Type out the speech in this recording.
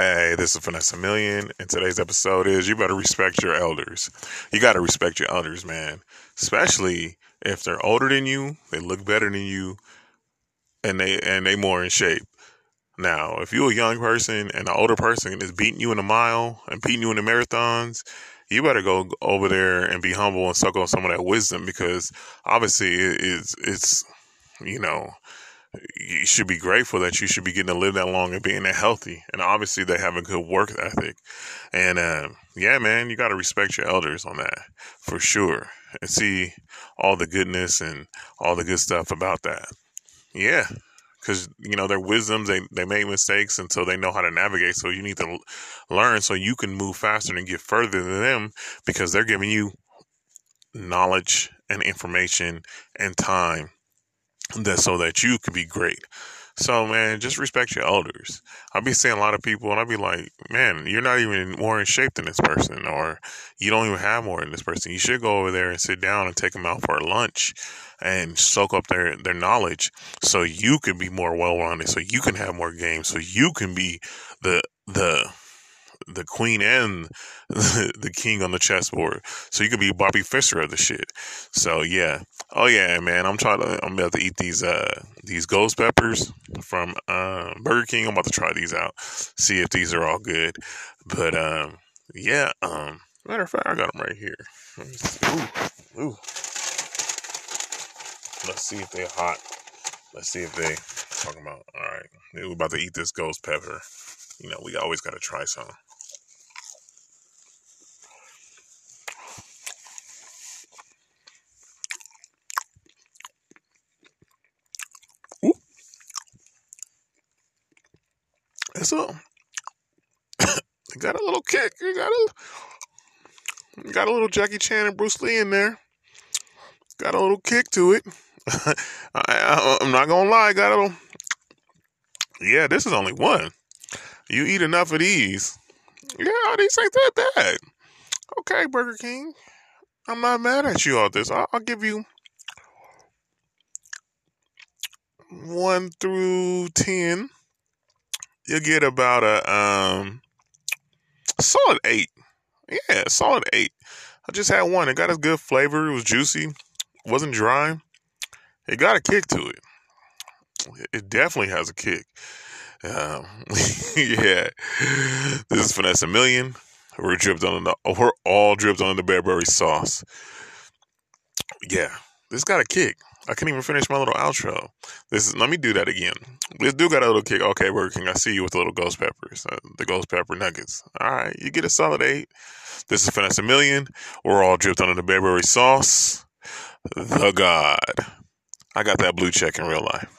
Hey, this is Vanessa Million, and today's episode is you better respect your elders. You got to respect your elders, man. Especially if they're older than you, they look better than you, and they and they more in shape. Now, if you're a young person and an older person is beating you in a mile and beating you in the marathons, you better go over there and be humble and suck on some of that wisdom because obviously it's it's you know you should be grateful that you should be getting to live that long and being that healthy. And obviously they have a good work ethic. And uh, yeah, man, you got to respect your elders on that for sure and see all the goodness and all the good stuff about that. Yeah. Cause you know, their wisdoms, they, they made mistakes and so they know how to navigate. So you need to learn so you can move faster and get further than them because they're giving you knowledge and information and time that so that you could be great. So man, just respect your elders. I'll be seeing a lot of people and I'll be like, man, you're not even more in shape than this person or you don't even have more than this person. You should go over there and sit down and take them out for lunch and soak up their, their knowledge so you can be more well rounded, so you can have more games, so you can be the the the queen and the king on the chessboard. So you could be Bobby Fischer of the shit. So yeah. Oh yeah, man. I'm trying to I'm about to eat these uh these ghost peppers from uh, Burger King. I'm about to try these out. See if these are all good. But um yeah, um matter of fact I got them right here. Ooh. Ooh. Let's see if they're hot. Let's see if they talking about all right. We're about to eat this ghost pepper. You know, we always gotta try some. It's a it got a little kick. It got a got a little Jackie Chan and Bruce Lee in there. Got a little kick to it. I, am not gonna lie. Got a little. Yeah, this is only one. You eat enough of these. Yeah, these ain't that bad. Okay, Burger King. I'm not mad at you all this. I'll, I'll give you one through ten you'll get about a um solid eight. Yeah, solid eight. I just had one. It got a good flavor. It was juicy. wasn't dry. It got a kick to it. It definitely has a kick. Um, yeah. This is Vanessa Million. We're dripped on the we're all dripped on the Burberry sauce. Yeah. This got a kick. I couldn't even finish my little outro. This is let me do that again. This dude got a little kick. Okay, Burger King, I see you with the little ghost peppers, uh, the ghost pepper nuggets. All right, you get a solid eight. This is Finesse a Million. We're all dripped under the Burberry sauce. The God. I got that blue check in real life.